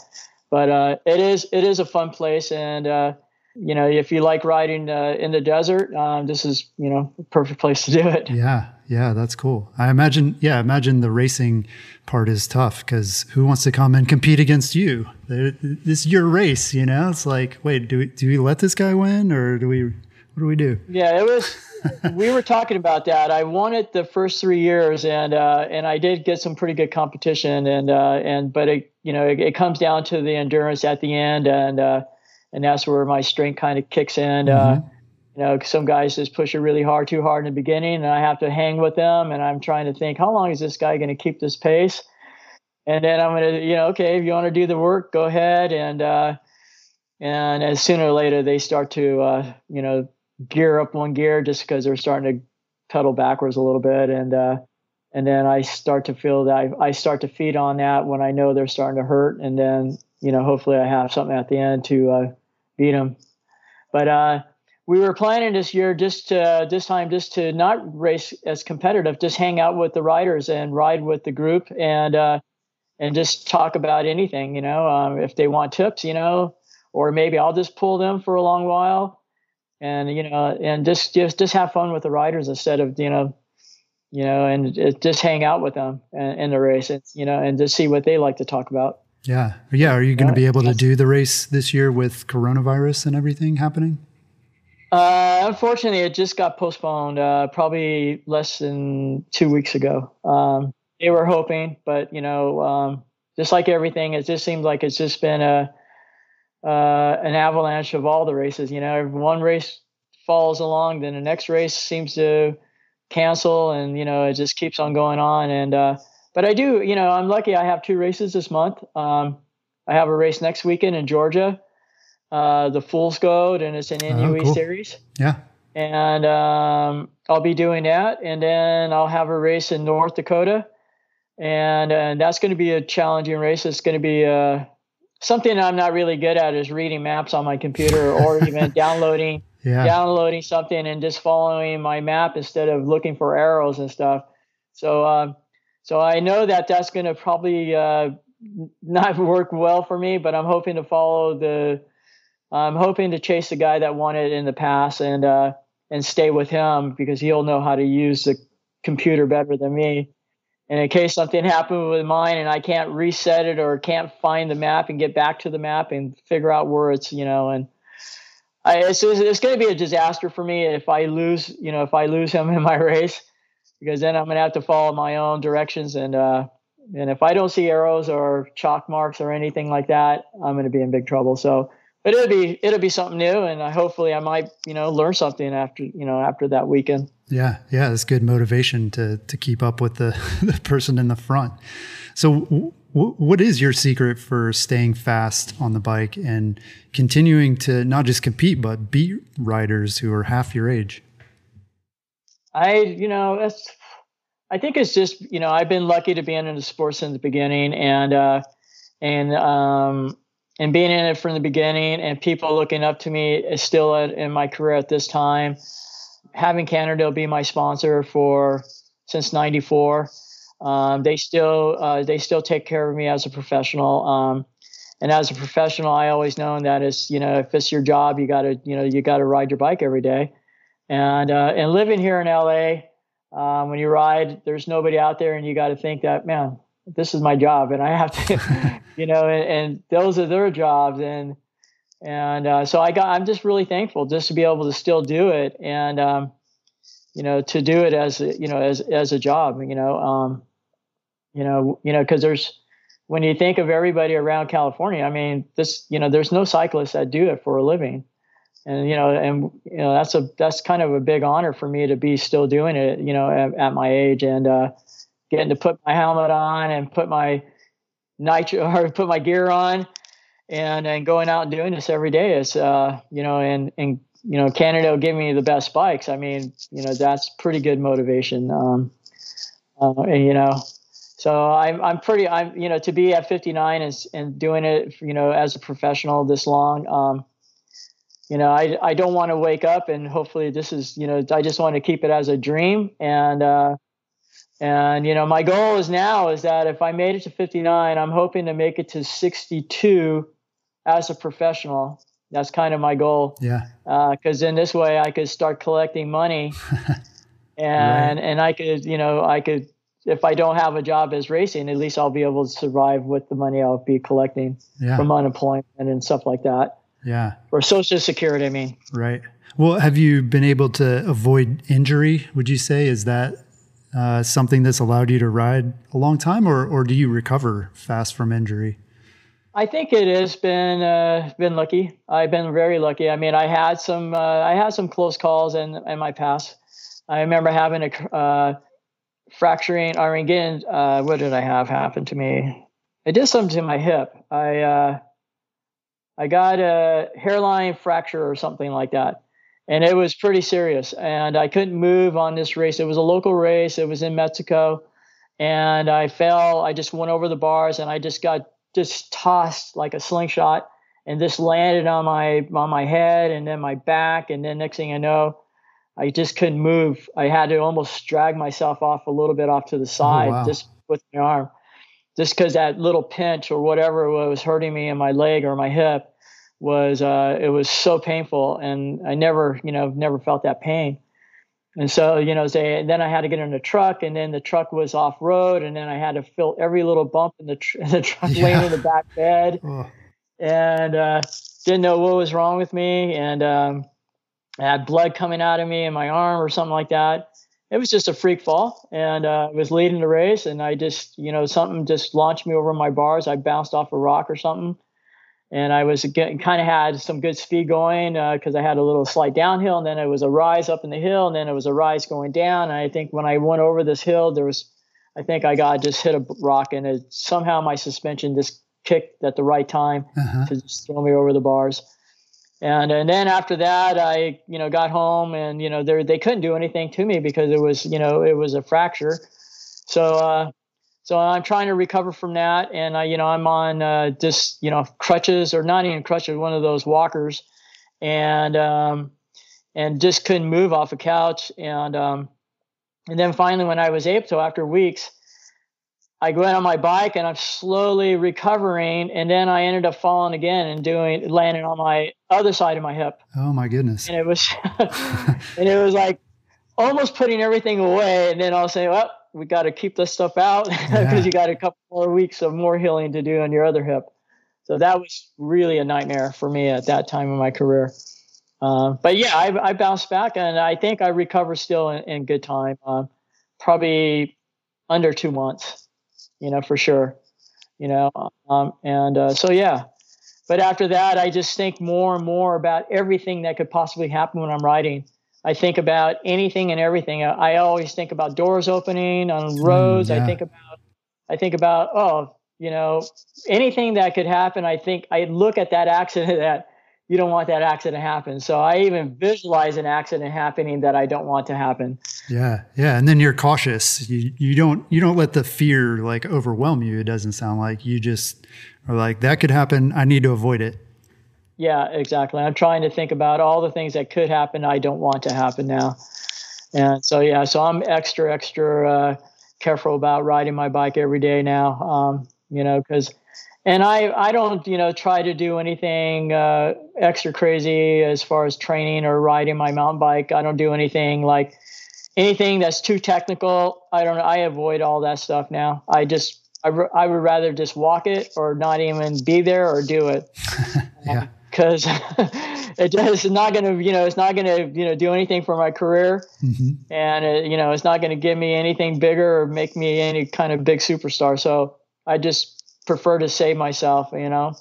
But uh, it is it is a fun place and uh, you know, if you like riding uh, in the desert, um, this is you know a perfect place to do it. Yeah, yeah, that's cool. I imagine, yeah, imagine the racing part is tough because who wants to come and compete against you? This is your race, you know. It's like, wait, do we do we let this guy win or do we? What do we do? Yeah, it was. we were talking about that. I won it the first three years, and uh, and I did get some pretty good competition, and uh, and but it you know it, it, comes down to the endurance at the end, and uh, and that's where my strength kind of kicks in. Uh, mm-hmm. Uh, you know, some guys just push it really hard, too hard in the beginning, and I have to hang with them. And I'm trying to think, how long is this guy going to keep this pace? And then I'm going to, you know, okay, if you want to do the work, go ahead. And uh, and as sooner or later they start to, uh, you know, gear up one gear just because they're starting to pedal backwards a little bit, and uh, and then I start to feel that I, I start to feed on that when I know they're starting to hurt, and then you know, hopefully I have something at the end to uh, beat them. But uh, we were planning this year just to, this time just to not race as competitive, just hang out with the riders and ride with the group and uh, and just talk about anything, you know, um, if they want tips, you know, or maybe I'll just pull them for a long while and you know and just just just have fun with the riders instead of you know you know and just hang out with them in, in the race and you know and just see what they like to talk about Yeah. Yeah. Are you going to be able to do the race this year with coronavirus and everything happening? Uh, unfortunately, it just got postponed uh, probably less than two weeks ago. Um, they were hoping, but you know, um, just like everything, it just seems like it's just been a uh, an avalanche of all the races. You know, one race falls along, then the next race seems to cancel, and you know, it just keeps on going on. And uh, but I do, you know, I'm lucky. I have two races this month. Um, I have a race next weekend in Georgia, uh, the Fool's Gold, and it's an NUE oh, cool. series. Yeah. And um, I'll be doing that, and then I'll have a race in North Dakota, and and that's going to be a challenging race. It's going to be uh, something I'm not really good at is reading maps on my computer or even downloading yeah. downloading something and just following my map instead of looking for arrows and stuff. So uh, so I know that that's going to probably uh, not work well for me, but I'm hoping to follow the. I'm hoping to chase the guy that won it in the past and uh, and stay with him because he'll know how to use the computer better than me. And in case something happened with mine and I can't reset it or can't find the map and get back to the map and figure out where it's, you know, and I, it's, it's going to be a disaster for me if I lose, you know, if I lose him in my race, because then I'm going to have to follow my own directions. And, uh, and if I don't see arrows or chalk marks or anything like that, I'm going to be in big trouble. So, but it'll be, it'll be something new. And I, hopefully I might, you know, learn something after, you know, after that weekend. Yeah. Yeah. It's good motivation to, to keep up with the, the person in the front. So what is your secret for staying fast on the bike and continuing to not just compete but beat riders who are half your age? I, you know, that's. I think it's just, you know, I've been lucky to be in the sport since the beginning, and uh, and um, and being in it from the beginning, and people looking up to me is still in my career at this time. Having Cannondale be my sponsor for since '94 um, they still uh, they still take care of me as a professional. Um, and as a professional, I always known that it's you know if it's your job, you got to you know you got to ride your bike every day. And uh, and living here in LA, um, when you ride, there's nobody out there, and you got to think that man, this is my job, and I have to, you know, and, and, those are their jobs, and and uh, so I got I'm just really thankful just to be able to still do it, and um, you know to do it as you know as as a job, you know. Um, you know, you know, because there's when you think of everybody around California, I mean, this, you know, there's no cyclists that do it for a living, and you know, and you know, that's a that's kind of a big honor for me to be still doing it, you know, at, at my age and uh, getting to put my helmet on and put my nitro or put my gear on, and and going out and doing this every day is, uh, you know, and and you know, Cannondale will give me the best bikes. I mean, you know, that's pretty good motivation. Um, uh, and you know, so I'm I'm pretty I'm you know to be at 59 and and doing it you know as a professional this long. Um, you know I I don't want to wake up and hopefully this is you know I just want to keep it as a dream and uh, and you know my goal is now is that if I made it to 59, I'm hoping to make it to 62 as a professional. That's kind of my goal. Yeah. Because uh, in this way I could start collecting money. and right. and I could you know I could if I don't have a job as racing, at least I'll be able to survive with the money I'll be collecting yeah. from unemployment and stuff like that. Yeah. Or social security, I mean. Right. Well, have you been able to avoid injury? Would you say is that uh, something that's allowed you to ride a long time, or or do you recover fast from injury? I think it has been uh, been lucky. I've been very lucky. I mean, I had some uh, I had some close calls in in my past. I remember having a uh, fracturing or again, uh, what did I have happen to me? I did something to my hip. I uh, I got a hairline fracture or something like that, and it was pretty serious. And I couldn't move on this race. It was a local race. It was in Mexico, and I fell. I just went over the bars, and I just got just tossed like a slingshot, and just landed on my on my head, and then my back, and then next thing I know, I just couldn't move. I had to almost drag myself off a little bit off to the oh, side oh, wow. just with my arm, just because that little pinch or whatever was hurting me in my leg or my hip was uh, it was so painful, and I never you know never felt that pain. and so you know say then I had to get in a truck, and then the truck was off road, and then I had to fill every little bump in the, tr- in the truck, yeah. laying in the back bed, oh. and uh, didn't know what was wrong with me, and um, I had blood coming out of me in my arm or something like that. It was just a freak fall, and uh, I was leading the race, and I just you know something just launched me over my bars. I bounced off a rock or something and I was getting, kind of had some good speed going because uh, I had a little slight downhill, and then it was a rise up in the hill, and then it was a rise going down. And I think when I went over this hill, there was, I think I got just hit a rock, and it, somehow my suspension just kicked at the right time uh-huh. to just throw me over the bars. And and then after that, I you know got home, and you know they they couldn't do anything to me because it was you know it was a fracture. So uh, so I'm trying to recover from that, and I, you know, I'm on uh, just you know crutches or not even crutches, one of those walkers, and um, and just couldn't move off a couch, and um, and then finally when I was able to, after weeks, I go went on my bike and I'm slowly recovering, and then I ended up falling again and doing landing on my other side of my hip. Oh my goodness! And it was, and it was like almost putting everything away, and then I'll say, well we got to keep this stuff out because yeah. you got a couple more weeks of more healing to do on your other hip. So that was really a nightmare for me at that time in my career. Uh, but yeah, I, I, bounced back and I think I recovered still in, in good time. Uh, probably under two months, you know, for sure. You know, um, and uh, so yeah. But after that, I just think more and more about everything that could possibly happen when I'm riding I think about anything and everything. I always think about doors opening on mm, roads. Mm, yeah. I think about, I think about, oh, you know, anything that could happen. I think I look at that accident that you don't want that accident to happen. So I even visualize an accident happening that I don't want to happen. Yeah. Yeah. And then you're cautious. You, you don't, you don't let the fear like overwhelm you. It doesn't sound like you just are like, that could happen. I need to avoid it. Yeah, exactly. I'm trying to think about all the things that could happen. I don't want to happen now. And so, yeah, so I'm extra, extra uh, careful about riding my bike every day now. Um, you know, because, and I, I don't, you know, try to do anything uh, extra crazy as far as training or riding my mountain bike. I don't do anything like anything that's too technical. I don't, I avoid all that stuff now. I just, I, I would rather just walk it or not even be there or do it. yeah because it just, it's not going to, you know, it's not going to, you know, do anything for my career, mm-hmm. and it, you know, it's not going to give me anything bigger or make me any kind of big superstar. So I just prefer to save myself. You know,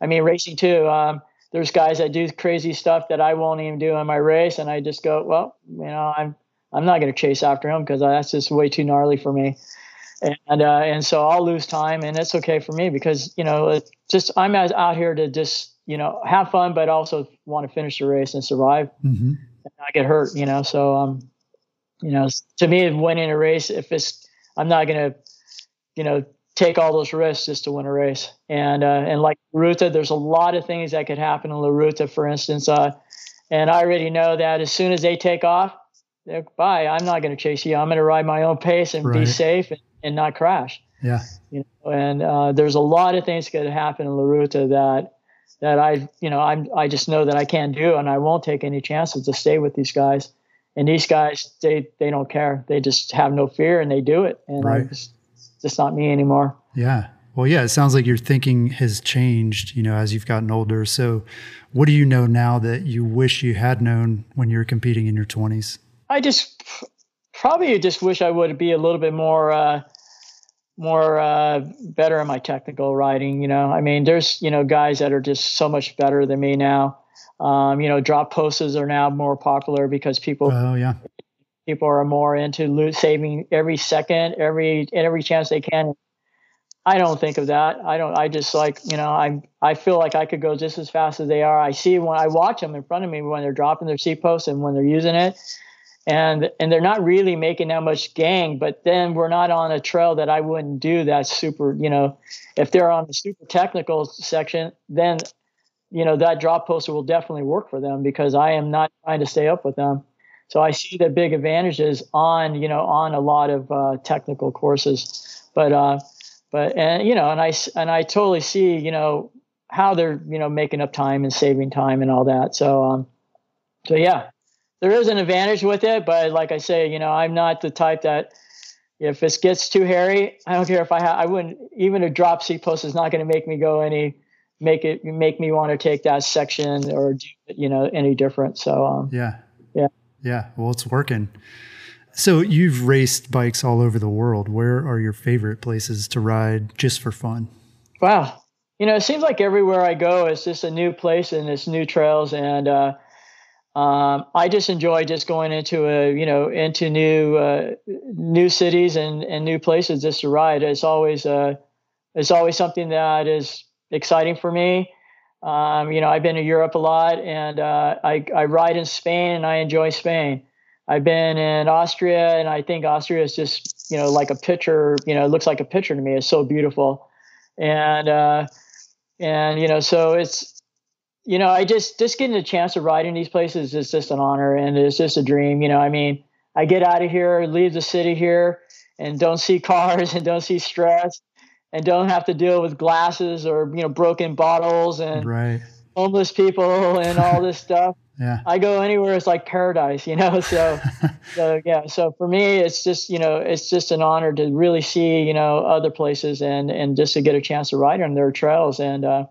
I mean, racing too. Um, there's guys that do crazy stuff that I won't even do in my race, and I just go, well, you know, I'm I'm not going to chase after him because that's just way too gnarly for me. And uh, and so I'll lose time, and it's okay for me because you know, just I'm out here to just you know, have fun, but also want to finish the race and survive mm-hmm. and not get hurt, you know? So, um, you know, to me, winning a race, if it's, I'm not going to, you know, take all those risks just to win a race. And, uh, and like Ruta, there's a lot of things that could happen in La Ruta, for instance. Uh, and I already know that as soon as they take off, bye. I'm not going to chase you. I'm going to ride my own pace and right. be safe and, and, not crash. Yeah. You know, and uh, there's a lot of things that could happen in La Ruta that that I, you know, I'm, I just know that I can't do, and I won't take any chances to stay with these guys. And these guys, they, they don't care. They just have no fear and they do it. And right. Just, it's just not me anymore. Yeah. Well, yeah, it sounds like your thinking has changed, you know, as you've gotten older. So, what do you know now that you wish you had known when you were competing in your 20s? I just probably just wish I would be a little bit more uh, more uh, better in my technical riding. You know, I mean, there's you know guys that are just so much better than me now. Um, you know, dropper posts are now more popular because people. Oh yeah. People are more into saving every second, every every chance they can. I don't think of that. I don't. I just like you know. I I feel like I could go just as fast as they are. I see when I watch them in front of me when they're dropping their seat posts and when they're using it and and they're not really making that much gang but then we're not on a trail that i wouldn't do that's super you know if they're on the super technical section then you know that dropper post will definitely work for them because i am not trying to stay up with them. So i see the big advantages on you know on a lot of uh, technical courses. But uh but and you know and i and i totally see you know how they're you know making up time and saving time and all that. So um so yeah there is an advantage with it, but like I say, you know, I'm not the type that if it gets too hairy, I don't care if I have, I wouldn't, even a drop seat post is not going to make me go any, make it, make me want to take that section or, do, you know, any different. So, um, yeah. Yeah. Yeah. Well, it's working. So you've raced bikes all over the world. Where are your favorite places to ride just for fun? Wow. You know, it seems like everywhere I go, it's just a new place and it's new trails. And, uh, um, I just enjoy just going into a you know into new uh, new cities and, and new places just to ride. It's always uh, it's always something that is exciting for me. Um, you know, I've been to Europe a lot, and uh, I I ride in Spain, and I enjoy Spain. I've been in Austria, and I think Austria is just you know like a picture. You know, it looks like a picture to me. It's so beautiful, and uh, and you know, so it's you know, I just just getting a chance to ride in these places is just an honor and it's just a dream. You know, I mean, I get out of here, leave the city here, and don't see cars and don't see stress and don't have to deal with glasses or you know broken bottles and right. homeless people and all this stuff. Yeah. I go anywhere it's like paradise, you know. So, so yeah. So for me, it's just you know it's just an honor to really see you know other places and and just to get a chance to ride on their trails and. uh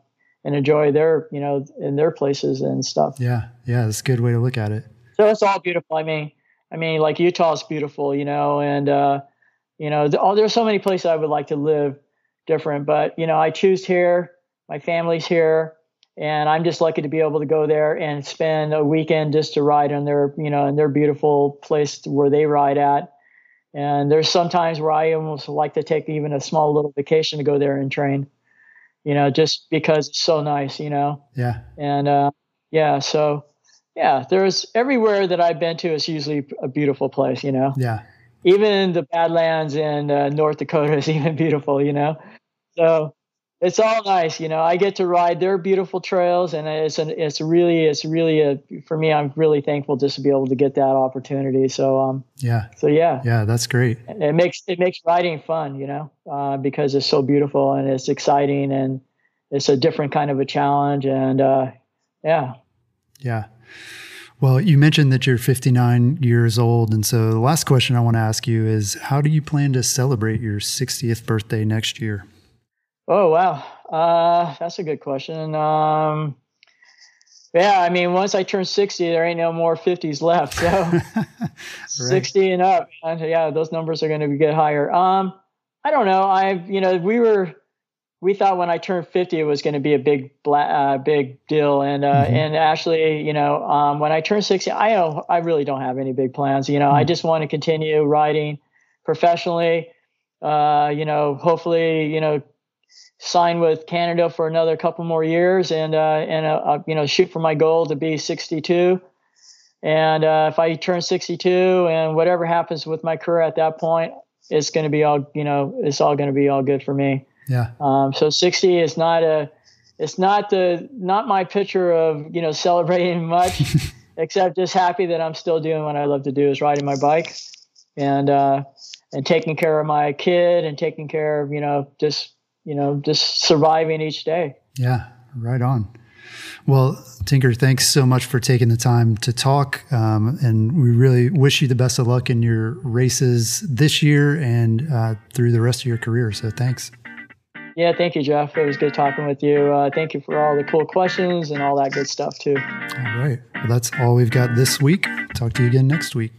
and enjoy their you know in their places and stuff. Yeah, yeah, that's a good way to look at it. So it's all beautiful. I mean, I mean, like Utah is beautiful, you know, and uh, you know, the, oh, there's so many places I would like to live different, but you know, I choose here. My family's here, and I'm just lucky to be able to go there and spend a weekend just to ride on their, you know, in their beautiful place where they ride at. And there's sometimes where I almost like to take even a small little vacation to go there and train you know, just because it's so nice, you know. Yeah. And uh, yeah, so yeah, there's everywhere that I've been to is usually a beautiful place, you know. Yeah. Even the Badlands in uh, North Dakota is even beautiful, you know. So it's all nice, you know. I get to ride their beautiful trails, and it's an it's really it's really a for me. I'm really thankful just to be able to get that opportunity. So um yeah, so yeah, yeah, that's great. It makes it makes riding fun, you know, uh, because it's so beautiful and it's exciting and it's a different kind of a challenge, and uh, yeah, yeah. Well, you mentioned that you're 59 years old. And so the last question I want to ask you is how do you plan to celebrate your 60th birthday next year? Oh wow, uh, that's a good question. Um, yeah, I mean, once I turn sixty, there ain't no more fifties left. So right. sixty and up, and yeah, those numbers are going to get higher. Um, I don't know. I've you know we were we thought when I turned 50 it was going to be a big uh, big deal and uh, mm-hmm. and actually you know um, when I turned 60 I don't I really don't have any big plans you know mm-hmm. I just want to continue riding professionally uh, you know hopefully you know sign with Cannondale for another couple more years and uh, and uh, uh, you know shoot for my goal to be 62. And uh, if I turn 62 and whatever happens with my career at that point, it's going to be all you know it's all going to be all good for me. Yeah. Um, so 60 is not a it's not the not my picture of you know celebrating much, except just happy that I'm still doing what I love to do is riding my bike, and uh, and taking care of my kid and taking care of you know just you know, just surviving each day. Yeah, right on. Well, Tinker, thanks so much for taking the time to talk. Um, and we really wish you the best of luck in your races this year and uh, through the rest of your career. So thanks. Yeah, thank you, Jeff. It was good talking with you. Uh, thank you for all the cool questions and all that good stuff, too. All right. Well, that's all we've got this week. Talk to you again next week.